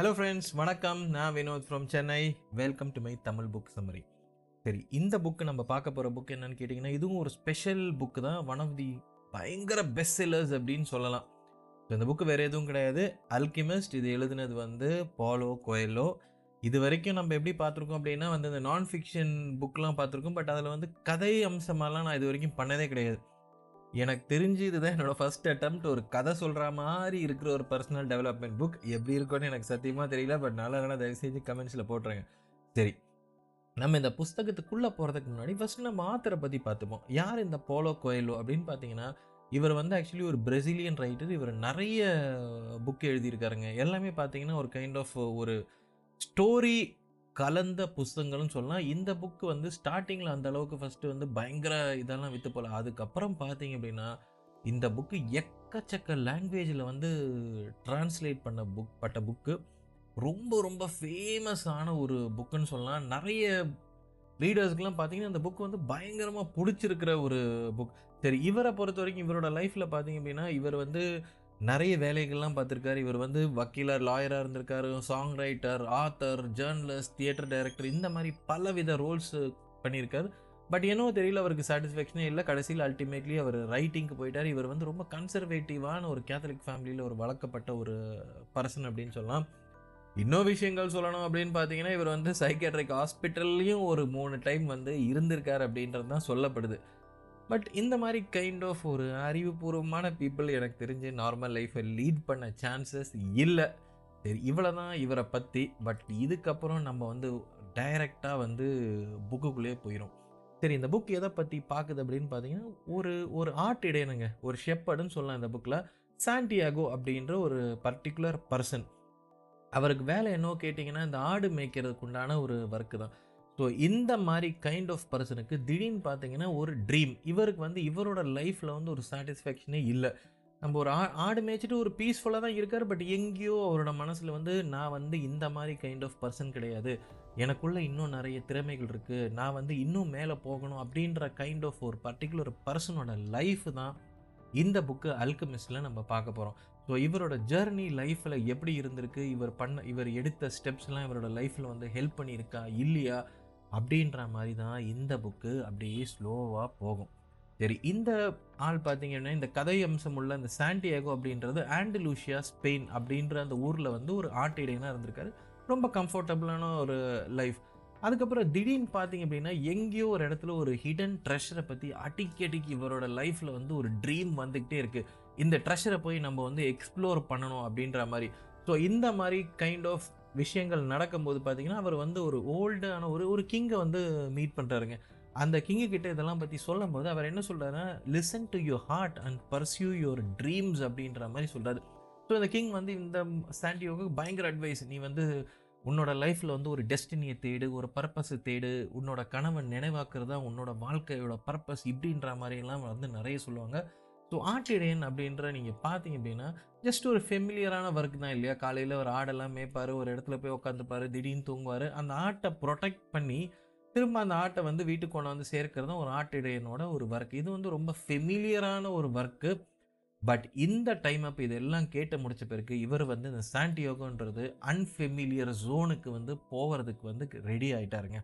Hello friends வணக்கம். நான் Vinod from Chennai welcome to my Tamil book summary சரி இந்த புக்கு நம்ம பார்க்க போகிற புக் என்னன்னு கேட்டிங்கன்னா இதுவும் ஒரு ஸ்பெஷல் புக்கு தான். ஒன் ஆஃப் தி பயங்கர பெஸ்ட் செல்லர்ஸ் அப்படின்னு சொல்லலாம். ஸோ இந்த புக்கு வேறு எதுவும் கிடையாது. அல்கிமிஸ்ட் இது எழுதுனது வந்து பாலோ கோயலோ இது வரைக்கும் நம்ம எப்படி பார்த்துருக்கோம் அப்படின்னா வந்து இந்த நான் ஃபிக்ஷன் புக்லாம் பார்த்துருக்கோம். பட் அதில் வந்து கதை அம்சமாலாம் நான் இது வரைக்கும் பண்ணதே கிடையாது. எனக்கு தெரிஞ்சு இதுதான் என்னோட ஃபர்ஸ்ட் அட்டம்ப்ட் ஒரு கதை சொல்கிற மாதிரி இருக்கிற ஒரு பர்சனல் டெவலப்மெண்ட் புக் எப்படி இருக்கும்னு எனக்கு சத்தியமாக தெரியல பட் நல்லா தயவு செஞ்சு கமெண்ட்ஸில் போட்டுருங்க. சரி. நம்ம இந்த புஸ்தகத்துக்குள்ளே போகிறதுக்கு முன்னாடி ஃபர்ஸ்ட் நம்ம ஆத்தரை பற்றி பார்த்துப்போம். யார் இந்த போலோ கோயிலோ அப்படின்னு பார்த்தீங்கன்னா இவர் வந்து ஆக்சுவலி ஒரு பிரசிலியன் ரைட்டர் இவர் நிறைய புக் எழுதியிருக்காருங்க. எல்லாமே பார்த்தீங்கன்னா ஒரு கைண்ட் ஆஃப் ஒரு ஸ்டோரி கலந்த புஸ்தகங்கள்னு சொல்லலாம். இந்த புக்கு வந்து ஸ்டார்டிங்கில் அந்த அளவுக்கு ஃபஸ்ட்டு வந்து பயங்கர இதெல்லாம் விற்று போகல அதுக்கப்புறம் பார்த்தீங்க அப்படின்னா இந்த புக்கு எக்கச்சக்க லாங்குவேஜில் வந்து டிரான்ஸ்லேட் பண்ண புக் பட்ட புக்கு ரொம்ப ரொம்ப ஃபேமஸான ஒரு புக்குன்னு சொல்லலாம். நிறைய ரீடர்ஸ்க்கெலாம் பார்த்தீங்கன்னா இந்த புக் வந்து பயங்கரமாக பிடிச்சிருக்கிற ஒரு புக் சரி இவரை பொறுத்த வரைக்கும் இவரோட லைஃப்பில் பார்த்தீங்க அப்படின்னா இவர் வந்து நிறைய வேலைகள்லாம் பார்த்துருக்காரு. இவர் வந்து வக்கீலர் லாயராக இருந்திருக்காரு song writer author journalist theatre director இந்த மாதிரி பலவித ரோல்ஸ் பண்ணியிருக்காரு. பட் என்னவோ தெரியல அவருக்கு சாட்டிஸ்ஃபேக்ஷனே இல்லை. கடைசியில் அல்டிமேட்லி அவர் ரைட்டிங்க்கு போயிட்டார். இவர் வந்து ரொம்ப கன்சர்வேட்டிவான ஒரு கேத்தலிக் ஃபேமிலியில் ஒரு வளர்க்கப்பட்ட ஒரு பர்சன் அப்படின்னு சொல்லலாம். இன்னும் விஷயங்கள் சொல்லணும் அப்படின்னு பார்த்தீங்கன்னா இவர் வந்து சைக்கேட்ரிக் ஹாஸ்பிட்டல்லையும் ஒரு மூணு டைம் வந்து இருந்திருக்கார் அப்படின்றது தான் சொல்லப்படுது. பட் இந்த மாதிரி கைண்ட் ஆஃப் ஒரு அறிவுபூர்வமான பீப்புள் எனக்கு தெரிஞ்சு நார்மல் லைஃப்பை லீட் பண்ண சான்சஸ் இல்லை. சரி இவ்வளோ தான் இவரை பற்றி பட் இதுக்கப்புறம் நம்ம வந்து டைரெக்டாக வந்து புக்குக்குள்ளேயே போயிடும் சரி இந்த புக் எதை பற்றி பார்க்குது அப்படின்னு பார்த்தீங்கன்னா ஒரு ஒரு ஆர்ட் இடையனுங்க. ஒரு ஷெப்பர்டுன்னு சொல்லலாம் இந்த புக்கில் சாண்டியாகோ அப்படின்ற ஒரு பர்டிகுலர் பர்சன் அவருக்கு வேலை என்னவோ கேட்டிங்கன்னா இந்த ஆடு மேய்க்கிறதுக்கு உண்டான ஒரு ஒர்க்கு தான். ஸோ இந்த மாதிரி கைண்ட் ஆஃப் பர்சனுக்கு திடீர்னு பார்த்தீங்கன்னா ஒரு ட்ரீம் இவருக்கு வந்து இவரோட லைஃப்பில் வந்து ஒரு சாட்டிஸ்ஃபேக்ஷனே இல்லை. நம்ம ஒரு ஆ ஆடு மேய்ச்சிட்டு ஒரு பீஸ்ஃபுல்லாக தான் இருக்கார் பட் எங்கேயோ அவரோட மனசில் வந்து நான் வந்து இந்த மாதிரி கைண்ட் ஆஃப் பர்சன் கிடையாது. எனக்குள்ளே இன்னும் நிறைய திறமைகள் இருக்குது நான் வந்து இன்னும் மேலே போகணும் அப்படின்ற கைண்ட் ஆஃப் ஒரு பர்டிகுலர் பர்சனோட லைஃப் தான் இந்த புக்கு அல்கமிஸ்டில் நம்ம பார்க்க போகிறோம் ஸோ இவரோட ஜேர்னி லைஃப்பில் எப்படி இருந்திருக்கு? இவர் பண்ண இவர் எடுத்த ஸ்டெப்ஸ்லாம் இவரோட லைஃப்பில் வந்து ஹெல்ப் பண்ணியிருக்கா? இல்லையா? அப்படின்ற மாதிரி தான் இந்த புக்கு அப்படியே ஸ்லோவாக போகும். சரி இந்த ஆள் பார்த்தீங்கன்னா இந்த கதை அம்சம் உள்ள இந்த சாண்டியாகோ அப்படின்றது ஆண்டலூஷியா ஸ்பெயின் அப்படின்ற அந்த ஊரில் வந்து ஒரு ஆட்டிடையனாக இருந்திருக்காரு. ரொம்ப கம்ஃபர்டபுளான ஒரு லைஃப் அதுக்கப்புறம் திடீர்னு பார்த்தீங்க அப்படின்னா எங்கேயோ ஒரு இடத்துல ஒரு ஹிடன் ட்ரெஷரை பற்றி அடிக்கடிக்கு இவரோட லைஃப்பில் வந்து ஒரு ட்ரீம் வந்துக்கிட்டே இருக்குது இந்த ட்ரெஷரை போய் நம்ம வந்து எக்ஸ்ப்ளோர் பண்ணணும் அப்படின்ற மாதிரி. ஸோ இந்த மாதிரி கைண்ட் ஆஃப் விஷயங்கள் நடக்கும்போது பார்த்தீங்கன்னா அவர் வந்து ஒரு ஓல்டான ஒரு ஒரு கிங்கை வந்து மீட் பண்ணுறாருங்க அந்த கிங்கு கிட்ட இதெல்லாம் பற்றி சொல்லும் போது அவர் என்ன சொல்கிறாருன்னா listen to your heart and pursue your dreams அப்படின்ற மாதிரி சொல்கிறாரு ஸோ இந்த கிங் வந்து இந்த சாண்டியோக்கு பயங்கர அட்வைஸ் நீ வந்து உன்னோட லைஃப்பில் வந்து ஒரு டெஸ்டினியை தேடு ஒரு பர்பஸை தேடு. உன்னோட கனவை நினைவாக்குறது தான் உன்னோட வாழ்க்கையோட பர்பஸ் இப்படின்ற மாதிரியெல்லாம் வந்து நிறைய சொல்லுவாங்க. ஸோ ஆட்டிடையன் அப்படின்ற நீங்கள் பார்த்தீங்க அப்படின்னா ஜஸ்ட் ஒரு ஃபெமிலியரான ஒர்க் தான் இல்லையா? காலையில் ஒரு ஆடெல்லாம் மேய்ப்பார் ஒரு இடத்துல போய் உட்காந்துப்பார் திடீர்னு தூங்குவார். அந்த ஆட்டை ப்ரொடெக்ட் பண்ணி திரும்ப அந்த ஆட்டை வந்து வீட்டுக்கு கொண்டு வந்து சேர்க்கிறது ஒரு ஆட்டிடையனோட ஒரு ஒர்க் இது வந்து ரொம்ப ஃபெமிலியரான ஒரு ஒர்க்கு பட் இந்த டைம் அப்போ இதெல்லாம் கேட்டு முடிச்ச பிறகு இவர் வந்து இந்த சாண்டியோகோன்றது அன்ஃபெமிலியர் ஜோனுக்கு வந்து போகிறதுக்கு வந்து ரெடி ஆகிட்டாருங்க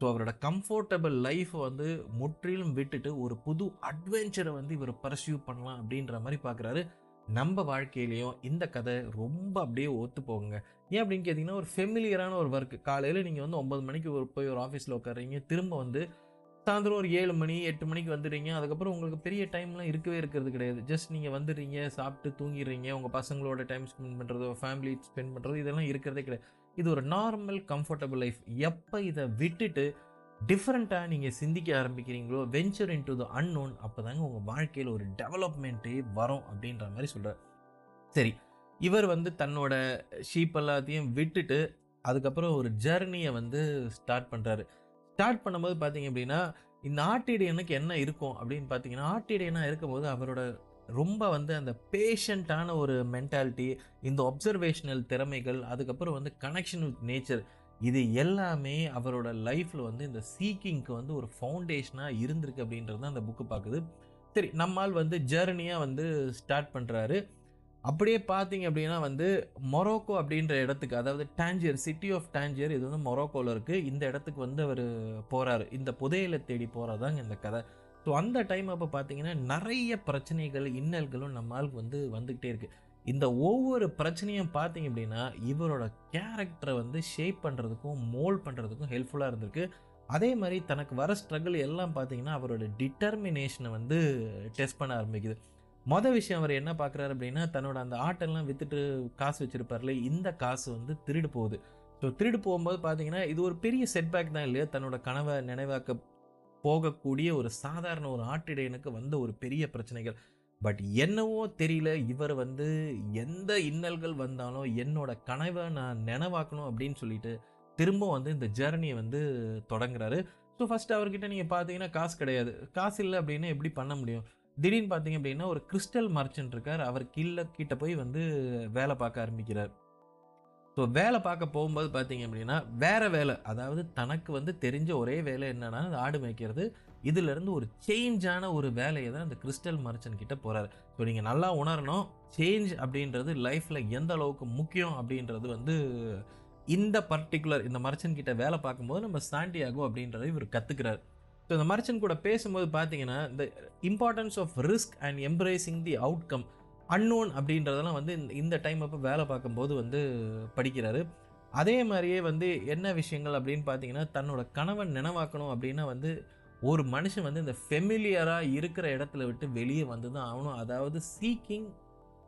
ஸோ அவரோட கம்ஃபர்டபுள் லைஃப்பை வந்து முற்றிலும் விட்டுட்டு ஒரு புது அட்வென்ச்சரை வந்து இவர் பர்சியூ பண்ணலாம் அப்படின்ற மாதிரி பார்க்குறாரு நம்ம வாழ்க்கையிலையும் இந்த கதை ரொம்ப அப்படியே ஒத்து போகுங்க. ஏன் அப்படின்னு கேட்டிங்கன்னா ஒரு ஃபெமிலியரான ஒரு ஒர்க் காலையில் நீங்கள் வந்து ஒன்பது மணிக்கு ஒரு போய் ஒரு ஆஃபீஸில் உட்காறீங்க திரும்ப வந்து சாயந்தரம் ஒரு ஏழு மணி எட்டு மணிக்கு வந்துடுறீங்க. அதுக்கப்புறம் உங்களுக்கு பெரிய டைம்லாம் இருக்கவே இருக்கிறது கிடையாது. ஜஸ்ட் நீங்கள் வந்துடுறீங்க சாப்பிட்டு தூங்கிடுறீங்க. உங்கள் பசங்களோட டைம் ஸ்பெண்ட் பண்ணுறதோ ஃபேமிலி ஸ்பெண்ட் பண்ணுறது இதெல்லாம் இருக்கிறதே கிடையாது. இது ஒரு நார்மல் கம்ஃபர்டபுள் லைஃப் எப்போ இதை விட்டுட்டு டிஃப்ரெண்ட்டாக நீங்கள் சிந்திக்க ஆரம்பிக்கிறீங்களோ venture into the unknown அப்போ தாங்க உங்கள் வாழ்க்கையில் ஒரு டெவலப்மெண்ட்டே வரும் அப்படின்ற மாதிரி சொல்கிறார் சரி இவர் வந்து தன்னோட ஷீப் எல்லாத்தையும் விட்டுட்டு அதுக்கப்புறம் ஒரு ஜெர்னியை வந்து ஸ்டார்ட் பண்ணுறாரு ஸ்டார்ட் பண்ணும்போது பார்த்தீங்க அப்படின்னா இந்த ஆட்டிடையனுக்கு என்ன இருக்கும் அப்படின்னு பார்த்தீங்கன்னா ஆட்டிடையனாக இருக்கும்போது அவரோட ரொம்ப வந்து அந்த பேஷண்ட்டான ஒரு மென்டாலிட்டி இந்த ஒப்சர்வேஷனல் திறமைகள் அதுக்கப்புறம் வந்து கனெக்ஷன் வித் நேச்சர் இது எல்லாமே அவரோட லைஃப்பில் வந்து இந்த சீக்கிங்க்கு வந்து ஒரு ஃபவுண்டேஷனாக இருந்திருக்கு அப்படின்றது தான் அந்த புக்கு பார்க்குது. சரி நம்மால் வந்து ஜேர்னியாக வந்து ஸ்டார்ட் பண்ணுறாரு அப்படியே பார்த்தீங்க அப்படின்னா வந்து மொரோக்கோ அப்படின்ற இடத்துக்கு அதாவது டான்ஜியர் சிட்டி ஆஃப் டான்ஜியர் இது வந்து மொரோக்கோவில் இருக்குது இந்த இடத்துக்கு வந்து அவர் போகிறாரு இந்த புதையலை தேடி போகிறதாங்க இந்த கதை. ஸோ அந்த டைம் அப்போ பார்த்தீங்கன்னா நிறைய பிரச்சனைகள் இன்னல்களும் நம்மளுக்கு வந்து வந்துக்கிட்டே இருக்குது இந்த ஒவ்வொரு பிரச்சனையும் பார்த்தீங்க அப்படின்னா இவரோட கேரக்டரை வந்து ஷேப் பண்ணுறதுக்கும் மோல்ட் பண்ணுறதுக்கும் ஹெல்ப்ஃபுல்லாக இருந்திருக்கு. அதே மாதிரி தனக்கு வர ஸ்ட்ரகிள் எல்லாம் பார்த்தீங்கன்னா அவரோட டிட்டர்மினேஷனை வந்து டெஸ்ட் பண்ண ஆரம்பிக்குது. மொதல் விஷயம் அவர் என்ன பார்க்குறாரு அப்படின்னா தன்னோட அந்த ஆட்டெல்லாம் விற்றுட்டு காசு வச்சுருப்பார்ல இந்த காசு வந்து திருடு போகுது. ஸோ திருடு போகும்போது பார்த்தீங்கன்னா இது ஒரு பெரிய செட்பேக் தான் இல்லையா? தன்னோட கனவை நினைவாக்க போகக்கூடிய ஒரு சாதாரண ஒரு ஆட்டிடையனுக்கு வந்த ஒரு பெரிய பிரச்சனைகள். பட் என்னவோ தெரியல இவர் வந்து எந்த இன்னல்கள் வந்தாலும் என்னோட கனவை நான் நினைவாக்கணும் அப்படின்னு சொல்லிட்டு திரும்ப வந்து இந்த ஜேர்னியை வந்து தொடங்குறாரு. ஸோ ஃபஸ்ட்டு அவர்கிட்ட நீங்கள் பார்த்தீங்கன்னா காசு கிடையாது. காசு இல்லை அப்படின்னா எப்படி பண்ண முடியும்? திடீர்னு பார்த்தீங்க அப்படின்னா ஒரு கிறிஸ்டல் மர்ச்சன்ட் இருக்கார். அவர் கீழே கிட்ட போய் வந்து வேலை பார்க்க ஆரம்பிக்கிறார். ஸோ வேலை பார்க்க போகும்போது பார்த்தீங்க அப்படின்னா வேற வேலை அதாவது தனக்கு வந்து தெரிஞ்ச ஒரே வேலை என்னன்னா ஆடு மேய்க்கிறது. இதுலேருந்து ஒரு சேஞ்சான ஒரு வேலையை தான் அந்த கிறிஸ்டல் மர்ச்சன் கிட்ட போகிறாரு ஸோ நீங்கள் நல்லா உணரணும் சேஞ்ச் அப்படின்றது லைஃப்பில் எந்த அளவுக்கு முக்கியம் அப்படின்றது வந்து இந்த பர்டிகுலர் இந்த மர்ச்சன் கிட்ட வேலை பார்க்கும்போது நம்ம சாண்டியாகோ அப்படின்றத இவர் கற்றுக்கிறார் ஸோ இந்த மர்ச்சன் கூட பேசும்போது பார்த்தீங்கன்னா இந்த importance of risk and embracing the outcome unknown அப்படின்றதெல்லாம் வந்து இந்த- இந்த டைம் அப்போ வேலை பார்க்கும்போது வந்து படிக்கிறாரு. அதே மாதிரியே வந்து என்ன விஷயங்கள் அப்படின்னு பார்த்தீங்கன்னா தன்னோட கணவன் நினைவாக்கணும் அப்படின்னா வந்து ஒரு மனுஷன் வந்து இந்த ஃபெமிலியராக இருக்கிற இடத்துல விட்டு வெளியே வந்து தான் ஆகணும். அதாவது seeking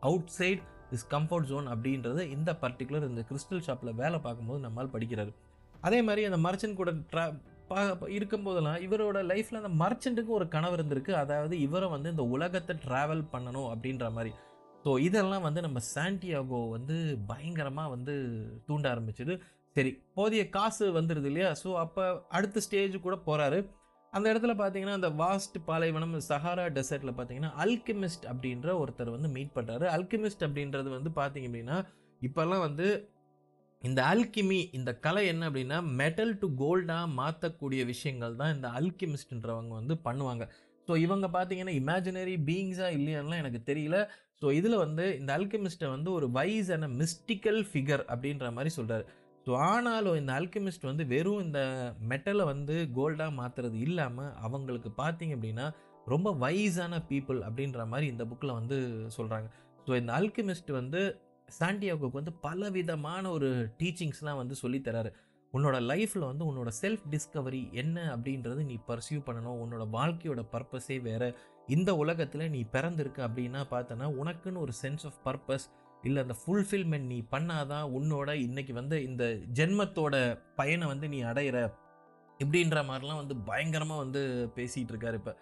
outside is comfort zone அப்படின்றது இந்த பர்டிகுலர் இந்த கிறிஸ்டல் ஷாப்பில் வேலை பார்க்கும்போது நம்மால் படிக்கிறாரு. அதே மாதிரி அந்த மர்ச்சன்ட் கூட ட்ரா பா இருக்கும்போதெல்லாம் இவரோட லைஃப்பில் அந்த மர்ச்சண்ட்டுக்கு ஒரு கனவு இருந்திருக்கு. அதாவது இவரை வந்து இந்த உலகத்தை ட்ராவல் பண்ணணும் அப்படின்ற மாதிரி. ஸோ இதெல்லாம் வந்து நம்ம சாண்டியாகோ வந்து பயங்கரமாக வந்து தூண்ட ஆரம்பிச்சது. சரி போதிய காசு வந்துடுது இல்லையா? ஸோ அப்போ அடுத்த ஸ்டேஜ் கூட போகிறாரு அந்த இடத்துல பார்த்தீங்கன்னா அந்த வாஸ்ட் பாலைவனம் சஹாரா டெசர்ட்டில் பார்த்தீங்கன்னா அல்கெமிஸ்ட் அப்படின்ற ஒருத்தர் வந்து மீட் பண்ணுறாரு அல்கெமிஸ்ட் அப்படின்றது வந்து பார்த்தீங்க அப்படின்னா இப்போல்லாம் வந்து இந்த அல்கிமி இந்த கலை என்ன அப்படின்னா மெட்டல் டு கோல்டாக மாற்றக்கூடிய விஷயங்கள் தான் இந்த அல்கிமிஸ்ட்ன்றவங்க வந்து பண்ணுவாங்க. ஸோ இவங்க பார்த்தீங்கன்னா இமேஜினரி பீயிங்ஸாக இல்லையான்லாம் எனக்கு தெரியல. ஸோ இதில் வந்து இந்த அல்கெமிஸ்ட்டை வந்து ஒரு வைஸ் அண்ட் மிஸ்டிக்கல் ஃபிகர் அப்படின்ற மாதிரி சொல்கிறார் ஸோ ஆனாலும் இந்த அல்கெமிஸ்ட் வந்து வெறும் இந்த மெட்டலை வந்து கோல்டாக மாற்றுறது இல்லாமல் அவங்களுக்கு பார்த்தீங்க அப்படின்னா ரொம்ப வைஸான பீப்புள் அப்படின்ற மாதிரி இந்த புக்கில் வந்து சொல்கிறாங்க ஸோ இந்த அல்கெமிஸ்ட் வந்து சாண்டியாகோக்கு வந்து பல விதமான ஒரு டீச்சிங்ஸ்லாம் வந்து சொல்லித்தராரு உன்னோட லைஃப்பில் வந்து உன்னோட செல்ஃப் டிஸ்கவரி என்ன அப்படின்றது நீ பர்சியூ பண்ணணும். உன்னோட வாழ்க்கையோட பர்பஸே வேறு. இந்த உலகத்தில் நீ பிறந்திருக்க அப்படின்னா பார்த்தனா உனக்குன்னு ஒரு சென்ஸ் ஆஃப் பர்பஸ் இல்லை அந்த ஃபுல்ஃபில்மெண்ட் நீ பண்ணாதான் உன்னோட இன்னைக்கு வந்து இந்த ஜென்மத்தோட பயனை வந்து நீ அடையிற இப்படின்ற மாதிரிலாம் வந்து பயங்கரமாக வந்து பேசிகிட்டு இருக்காரு இப்போ.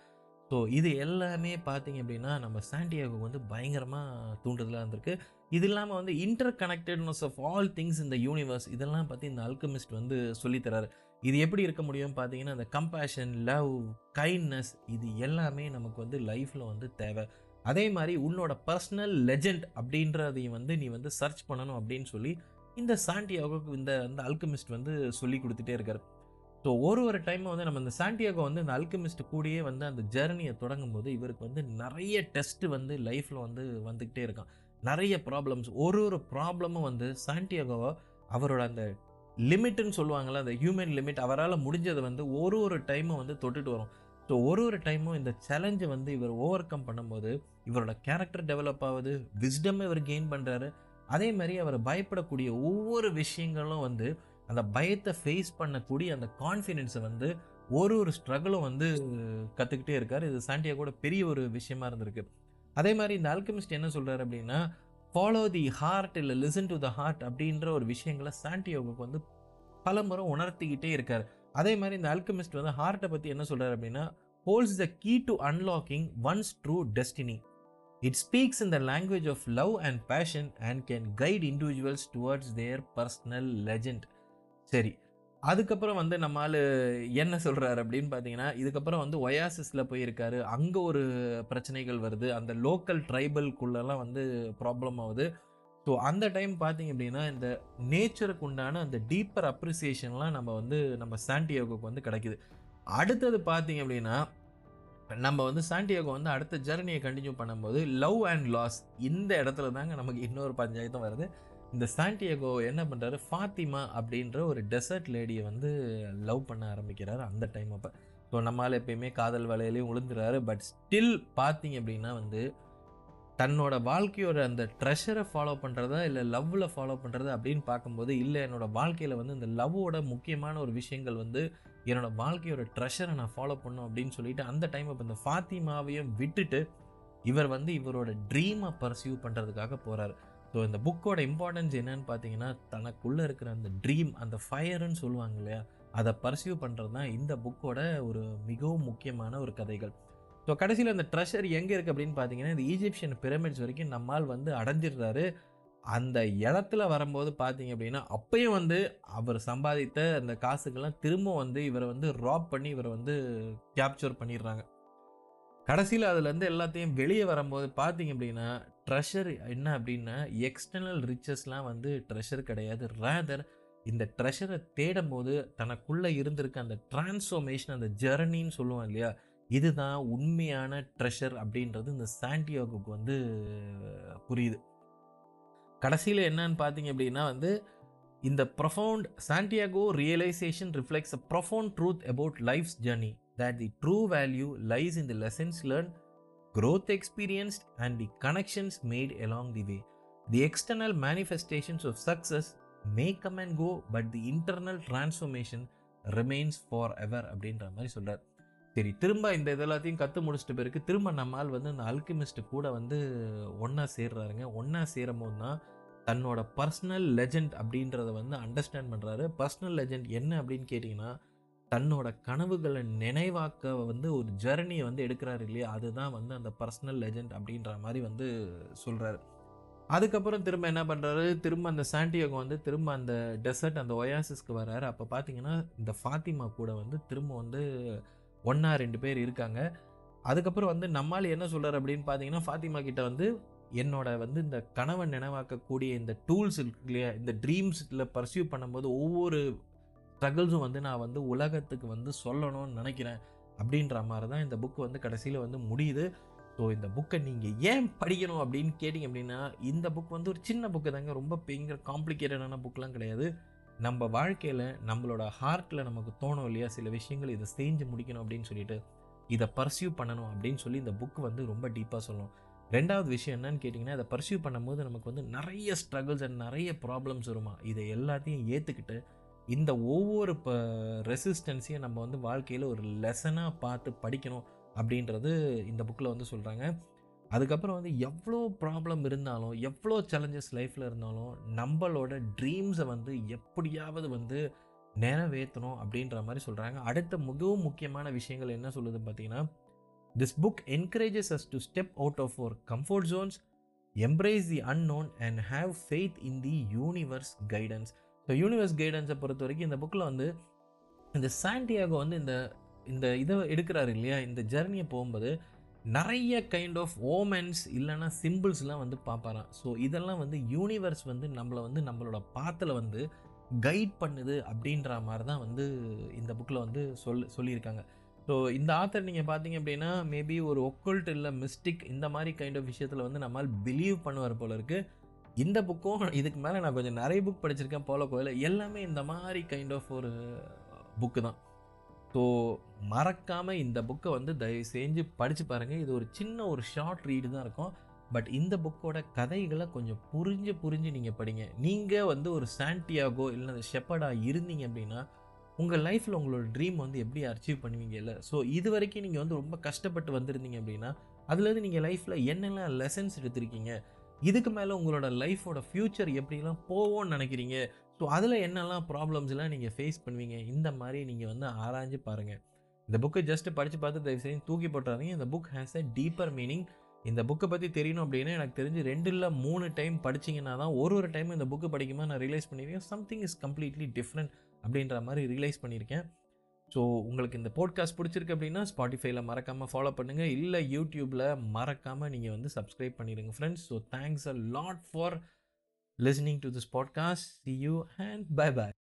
ஸோ இது எல்லாமே பார்த்தீங்க அப்படின்னா நம்ம சாண்டியாகோ வந்து பயங்கரமாக தூண்டுதலாக இருந்திருக்கு. இது இல்லாமல் வந்து interconnectedness of all things இந்த யூனிவர்ஸ் இதெல்லாம் பற்றி இந்த அல்கமிஸ்ட் வந்து சொல்லித்தராரு இது எப்படி இருக்க முடியும் பார்த்தீங்கன்னா அந்த கம்பேஷன் லவ் கைண்ட்னஸ் இது எல்லாமே நமக்கு வந்து லைஃப்பில் வந்து தேவை. அதே மாதிரி உன்னோட பர்சனல் லெஜெண்ட் அப்படின்றதையும் வந்து நீ வந்து சர்ச் பண்ணணும் அப்படின்னு சொல்லி இந்த சாண்டியாகோக்கு இந்த அந்த அல்கமிஸ்ட் வந்து சொல்லி கொடுத்துட்டே இருக்காரு. ஸோ ஒரு ஒரு டைம் வந்து நம்ம இந்த சாண்டியாகோ வந்து இந்த அல்கமிஸ்ட் கூடயே வந்து அந்த ஜேர்னியை தொடங்கும் போது இவருக்கு வந்து நிறைய டெஸ்ட் வந்து லைஃப்பில் வந்து வந்துக்கிட்டே இருக்கான். நிறைய ப்ராப்ளம்ஸ் ஒரு ஒரு ப்ராப்ளமும் வந்து சாண்டியாகோவை அவரோட அந்த லிமிட்டுன்னு சொல்லுவாங்கள்ல அந்த ஹியூமன் லிமிட் அவரால் முடிஞ்சதை வந்து ஒரு ஒரு டைமும் வந்து தொட்டுட்டு வரும். ஸோ ஒரு ஒரு டைமும் இந்த சேலஞ்சை வந்து இவர் ஓவர் கம் பண்ணும்போது இவரோட கேரக்டர் டெவலப் ஆகுது விஸ்டம் இவர் கெயின் பண்ணுறாரு அதே மாதிரி அவர் பயப்படக்கூடிய ஒவ்வொரு விஷயங்களும் வந்து அந்த பயத்தை ஃபேஸ் பண்ணக்கூடிய அந்த கான்ஃபிடென்ஸை வந்து ஒரு ஒரு ஸ்ட்ரகிளும் வந்து கற்றுக்கிட்டே இருக்கார். இது சாண்டியாகோட பெரிய ஒரு விஷயமா இருந்திருக்கு. அதே மாதிரி இந்த அல்கெமிஸ்ட் என்ன சொல்கிறாரு அப்படின்னா ஃபாலோ தி ஹார்ட் இல்லை லிசன் டு த ஹார்ட் அப்படின்ற ஒரு விஷயங்களை சாண்டியோவுக்கு வந்து பலமுறை உணர்த்திக்கிட்டே இருக்கார். அதே மாதிரி இந்த அல்கமிஸ்ட் வந்து ஹார்ட்டை பற்றி என்ன சொல்கிறார் அப்படின்னா holds the key to unlocking one's true destiny it speaks in the language of love and passion and can guide individuals towards their personal legend சரி அதுக்கப்புறம் வந்து நம்ம ஆள் என்ன சொல்கிறாரு அப்படின்னு பார்த்தீங்கன்னா இதுக்கப்புறம் வந்து ஒயாசிஸில் போயிருக்காரு. அங்கே ஒரு பிரச்சனைகள் வருது. அந்த லோக்கல் ட்ரைபல்குள்ளெல்லாம் வந்து ப்ராப்ளம் ஆகுது. ஸோ அந்த டைம் பார்த்தீங்க அப்படின்னா இந்த நேச்சருக்கு உண்டான அந்த டீப்பர் அப்ரிசியேஷன்லாம் நம்ம வந்து நம்ம சாண்டியோகோக்கு வந்து கிடைக்குது. அடுத்தது பார்த்தீங்க அப்படின்னா நம்ம வந்து சாண்டியாகோ வந்து அடுத்த ஜெர்னியை கண்டினியூ பண்ணும்போது லவ் அண்ட் லாஸ் இந்த இடத்துல தாங்க நமக்கு இன்னொரு பஞ்சாயத்தும் வருது. இந்த சாண்டியகோ என்ன பண்ணுறாரு ஃபாத்திமா அப்படின்ற ஒரு டெசர்ட் லேடியை வந்து லவ் பண்ண ஆரம்பிக்கிறாரு அந்த டைம் அப்போ. ஸோ நம்மளால் எப்பயுமே காதல் வலையிலையும் விழுந்துறாரு பட் ஸ்டில் பார்த்தீங்க அப்படின்னா வந்து தன்னோட வாழ்க்கையோட அந்த ட்ரெஷரை ஃபாலோ பண்ணுறதா இல்லை லவ்வில் ஃபாலோ பண்ணுறதா அப்படின்னு பார்க்கும்போது இல்லை என்னோடய வாழ்க்கையில் வந்து இந்த லவ்வோட முக்கியமான ஒரு விஷயங்கள் வந்து என்னோடய வாழ்க்கையோட ட்ரெஷரை நான் ஃபாலோ பண்ணும் அப்படின்னு சொல்லிட்டு அந்த டைம் இப்போ இந்த ஃபாத்திமாவையும் விட்டுட்டு இவர் வந்து இவரோட ட்ரீமை பர்சியூ பண்ணுறதுக்காக போகிறார் ஸோ இந்த புக்கோட இம்பார்ட்டன்ஸ் என்னன்னு பார்த்தீங்கன்னா தனக்குள்ளே இருக்கிற அந்த ட்ரீம் அந்த ஃபயருன்னு சொல்லுவாங்க இல்லையா? அதை பர்சியூ பண்ணுறது தான் இந்த புக்கோட ஒரு மிகவும் முக்கியமான ஒரு கதைகள். ஸோ கடைசியில் அந்த ட்ரெஷர் எங்கே இருக்குது அப்படின்னு பார்த்தீங்கன்னா இந்த ஈஜிப்ஷியன் பிரமிட்ஸ் வரைக்கும் நம்மால் வந்து அடைஞ்சிடுறாரு. அந்த இடத்துல வரும்போது பார்த்தீங்க அப்படின்னா அப்பயும் வந்து அவர் சம்பாதித்த அந்த காசுக்கெல்லாம் திரும்ப வந்து இவரை வந்து ராப் பண்ணி இவரை வந்து கேப்சர் பண்ணிடுறாங்க. கடைசியில் அதுலேருந்து எல்லாத்தையும் வெளியே வரும்போது பார்த்தீங்க அப்படின்னா ட்ரெஷர் என்ன அப்படின்னா எக்ஸ்டர்னல் ரிச்சஸ்லாம் வந்து ட்ரெஷர் கிடையாது. ரேதர் இந்த ட்ரெஷரை தேடும் போது தனக்குள்ளே இருந்திருக்க அந்த டிரான்ஸ்ஃபர்மேஷன் அந்த ஜெர்னின்னு சொல்லுவோம் இல்லையா? இதுதான் உண்மையான ட்ரெஷர் அப்படின்றது இந்த சாண்டியோகுக்கு வந்து புரியுது. கடைசியில் என்னன்னு பார்த்தீங்க அப்படின்னா வந்து இந்த profound Santiago realisation reflects a profound truth about life's journey that the true value lies in the lessons learn growth experienced, and the connections made along the way. The external manifestations of success may come and go, but the internal transformation forever அப்படின்ற மாதிரி சொல்கிறார் சரி திரும்ப இந்த இதெல்லாத்தையும் கற்று முடிச்சிட்ட பிறகு திரும்ப நம்மால் வந்து இந்த அல்கமிஸ்ட் கூட வந்து ஒன்றா சேர்றாருங்க. ஒன்றா சேரும் போது தான் தன்னோட பர்சனல் லெஜண்ட் அப்படின்றத வந்து அண்டர்ஸ்டாண்ட் பண்ணுறாரு பர்சனல் லெஜண்ட் என்ன அப்படின்னு கேட்டிங்கன்னா தன்னோட கனவுகளை நினைவாக்க வந்து ஒரு ஜர்னியை வந்து எடுக்கிறாரு இல்லையா? அதுதான் வந்து அந்த பர்சனல் லெஜண்ட் அப்படின்ற மாதிரி வந்து சொல்கிறாரு அதுக்கப்புறம் திரும்ப என்ன பண்ணுறாரு திரும்ப அந்த சாண்டியோகோ வந்து திரும்ப அந்த டெசர்ட் அந்த ஒயாசிஸ்க்கு வர்றாரு. அப்போ பார்த்தீங்கன்னா இந்த ஃபாத்திமா கூட வந்து திரும்ப வந்து ஒன்றா ரெண்டு பேர் இருக்காங்க. அதுக்கப்புறம் வந்து நம்மால் என்ன சொல்கிறார் அப்படின்னு பார்த்தீங்கன்னா ஃபாத்திமா கிட்ட வந்து என்னோட வந்து இந்த கனவை நினைவாக்கக்கூடிய இந்த டூல்ஸ் இருக்கு இல்லையா? இந்த ட்ரீம்ஸில் பர்சியூ பண்ணும்போது ஒவ்வொரு ஸ்ட்ரகிள்ஸும் வந்து நான் வந்து உலகத்துக்கு வந்து சொல்லணும்னு நினைக்கிறேன் அப்படின்ற மாதிரி தான் இந்த புக் வந்து கடைசியில் வந்து முடியுது. ஸோ இந்த புக்கை நீங்கள் ஏன் படிக்கணும் அப்படின்னு கேட்டிங்க அப்படின்னா இந்த புக் வந்து ஒரு சின்ன புக்கு தாங்க. ரொம்ப பயங்கர காம்ப்ளிகேட்டடான புக்கெலாம் கிடையாது. நம்ம வாழ்க்கையில் நம்மளோட ஹார்ட்டில் நமக்கு தோணும் இல்லையா? சில விஷயங்கள் இதை செஞ்சு முடிக்கணும் அப்படின்னு சொல்லிட்டு இதை பர்சியூ பண்ணணும் அப்படின்னு சொல்லி இந்த புக் வந்து ரொம்ப டீப்பாக சொல்லும். ரெண்டாவது விஷயம் என்னன்னு கேட்டிங்கன்னா இதை பர்சியூ பண்ணும்போது நமக்கு வந்து நிறைய ஸ்ட்ரகிள்ஸ் அண்ட் நிறைய ப்ராப்ளம்ஸ் வருமா? இதை எல்லாத்தையும் ஏற்றுக்கிட்டு இந்த ஒவ்வொரு இப்போ ரெசிஸ்டன்ஸையும் நம்ம வந்து வாழ்க்கையில் ஒரு லெசனாக பார்த்து படிக்கணும் அப்படின்றது இந்த புக்கில் வந்து சொல்கிறாங்க அதுக்கப்புறம் வந்து எவ்வளோ ப்ராப்ளம் இருந்தாலும் எவ்வளோ சேலஞ்சஸ் லைஃப்பில் இருந்தாலும் நம்மளோட ட்ரீம்ஸை வந்து எப்படியாவது வந்து நிறைவேற்றணும் அப்படின்ற மாதிரி சொல்கிறாங்க அடுத்த மிகவும் முக்கியமான விஷயங்கள் என்ன சொல்லுது பார்த்தீங்கன்னா this book encourages us to step out of our comfort zones embrace the unknown and have faith in the universe guidance so universe கைடன்ஸை பொறுத்த வரைக்கும் இந்த புக்கில் வந்து இந்த சாண்டியாகோ வந்து இந்த இந்த இதை எடுக்கிறாரு இல்லையா? இந்த ஜெர்னியை போகும்போது நிறைய கைண்ட் ஆஃப் ஓமென்ஸ் இல்லைன்னா சிம்பிள்ஸ்லாம் வந்து பார்ப்பாராம். ஸோ இதெல்லாம் வந்து யூனிவர்ஸ் வந்து நம்மளை வந்து நம்மளோட பாத்தில் வந்து கைட் பண்ணுது அப்படின்ற மாதிரி தான் வந்து இந்த புக்கில் வந்து சொல் சொல்லியிருக்காங்க. ஸோ இந்த ஆத்தர் நீங்கள் பார்த்தீங்க அப்படின்னா மேபி ஒரு ஒக்கல்ட் இல்லை மிஸ்டிக் இந்த மாதிரி கைண்ட் ஆஃப் விஷயத்தில் வந்து நம்மால் பிலீவ் பண்ணுவார் போல இருக்குது இந்த புக்கும் இதுக்கு மேலே நான் கொஞ்சம் நிறைய புக் படிச்சிருக்கேன் போல கோயில் எல்லாமே இந்த மாதிரி கைண்ட் ஆஃப் ஒரு uh, புக்கு தான். ஸோ மறக்காமல் இந்த புக்கை வந்து தயவு செஞ்சு படித்து பாருங்கள் இது ஒரு சின்ன ஒரு ஷார்ட் ரீடு தான் இருக்கும். பட் இந்த புக்கோட கதைகளை கொஞ்சம் புரிஞ்சு புரிஞ்சு நீங்கள் படிங்க. நீங்கள் வந்து ஒரு சாண்டியாகோ இல்லை ஷெப்பர்டாக இருந்தீங்க அப்படின்னா உங்கள் லைஃப்பில் உங்களோட ட்ரீம் வந்து எப்படி அச்சீவ் பண்ணுவீங்க இல்லை? ஸோ இது வரைக்கும் நீங்கள் வந்து ரொம்ப கஷ்டப்பட்டு வந்திருந்தீங்க அப்படின்னா அதுலேருந்து நீங்கள் லைஃப்பில் என்னெல்லாம் லெசன்ஸ் எடுத்திருக்கீங்க? இதுக்கு மேலே உங்களோட லைஃபோட ஃப்யூச்சர் எப்படிலாம் போவோம்னு நினைக்கிறீங்க? ஸோ அதில் என்னெல்லாம் ப்ராப்ளம்ஸ்லாம் நீங்கள் ஃபேஸ் பண்ணுவீங்க? இந்த மாதிரி நீங்கள் வந்து ஆராய்ஞ்சு பாருங்கள் இந்த புக்கை ஜஸ்ட் படித்து பார்த்து தயவு செய்து தூக்கி போட்டுறாதீங்க. இந்த book has a deeper meaning இந்த புக்கை பற்றி தெரியணும் அப்படின்னா எனக்கு தெரிஞ்சு ரெண்டு இல்லை மூணு டைம் படிச்சிங்கன்னா தான் ஒரு ஒரு டைம் இந்த புக்கு படிக்கும்போது நான் ரியலைஸ் பண்ணியிருக்கேன் சம்திங் இஸ் கம்ப்ளீட்லி டிஃப்ரெண்ட் அப்படின்ற மாதிரி ரியலைஸ் பண்ணியிருக்கேன் ஸோ உங்களுக்கு இந்த போட்காஸ்ட் பிடிச்சிருக்கு அப்படின்னா ஸ்பாட்டிஃபைல மறக்காமல் ஃபாலோ பண்ணுங்கள் இல்லை யூடியூப்பில் மறக்காமல் நீங்கள் வந்து சப்ஸ்கிரைப் பண்ணிடுங்க friends so thanks a lot for listening to this podcast see you and bye bye